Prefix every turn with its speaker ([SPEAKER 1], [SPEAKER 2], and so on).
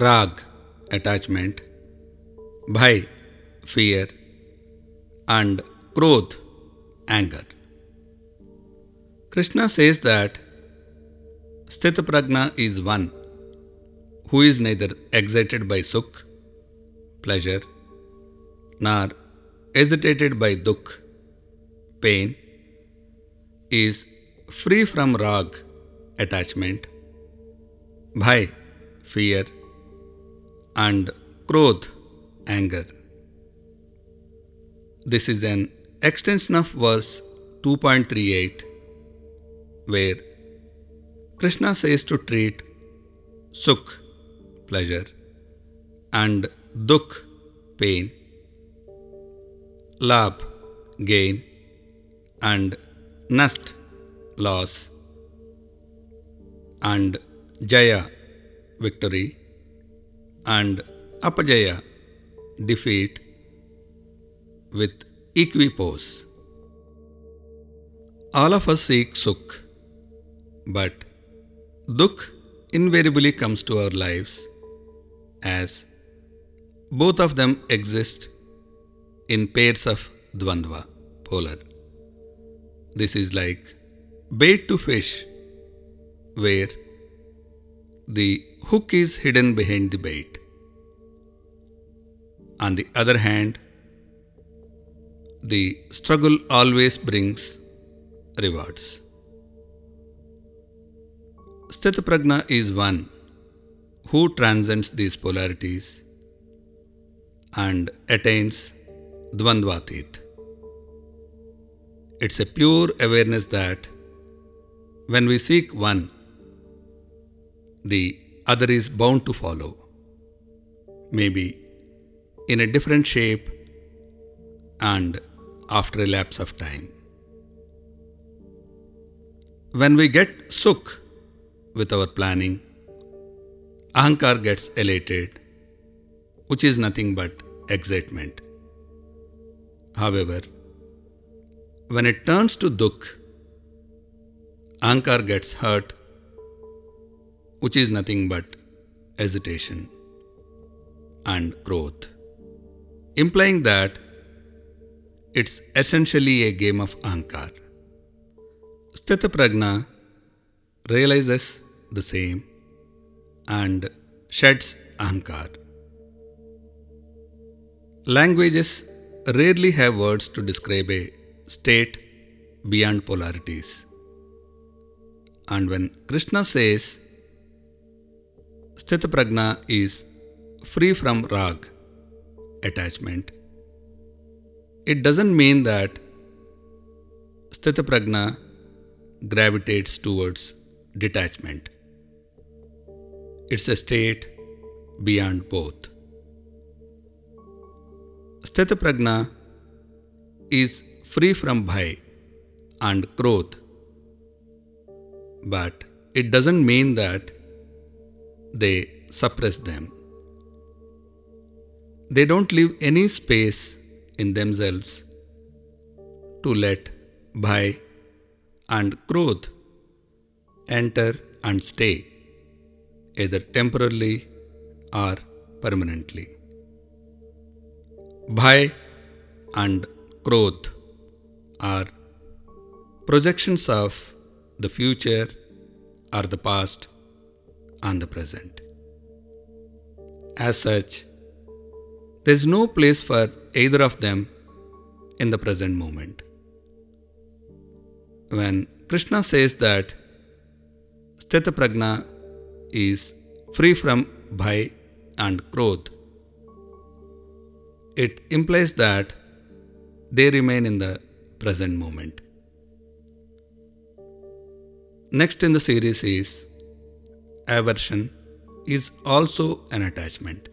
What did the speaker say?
[SPEAKER 1] Rag, attachment, Bhai, fear, and Krodh, anger. Krishna says that Sthitaprajna is one who is neither excited by Sukh, pleasure, nor hesitated by Dukh, pain, is free from Rag, attachment, Bhai, fear, and Krodh, anger. This is an extension of verse 2.38 where Krishna says to treat Sukh, pleasure, and Dukh, pain, Labh, gain, and Nast, loss, and Jaya, victory, and Apajaya, defeat, with equipoise. All of us seek Sukh, but Dukh invariably comes to our lives as both of them exist in pairs of Dvandva, polar. This is like bait to fish, where the hook is hidden behind the bait. On the other hand, the struggle always brings rewards. Sthitaprajna is one who transcends these polarities and attains Dvandvatit. It's a pure awareness that when we seek one, the other is bound to follow, maybe in a different shape and after a lapse of time. When we get sukh with our planning, ahankar gets elated, which is nothing but excitement. However, when it turns to dukh, ahankar gets hurt, which is nothing but hesitation and growth, implying that it's essentially a game of ahankar. Sthitaprajna realizes the same and sheds ahankar. Languages rarely have words to describe a state beyond polarities. And when Krishna says Sthitaprajna is free from rag, attachment, it doesn't mean that Sthitaprajna gravitates towards detachment. It's a state beyond both. Sthitaprajna is free from bhai and krodh, but it doesn't mean that they suppress them. They don't leave any space in themselves to let bhai and krodh enter and stay, either temporarily or permanently. Bhai and krodh are projections of the future or the past and the present. As such, there is no place for either of them in the present moment. When Krishna says that Sthitaprajna is free from bhai and krodh, it implies that they remain in the present moment. Next in the series is aversion is also an attachment.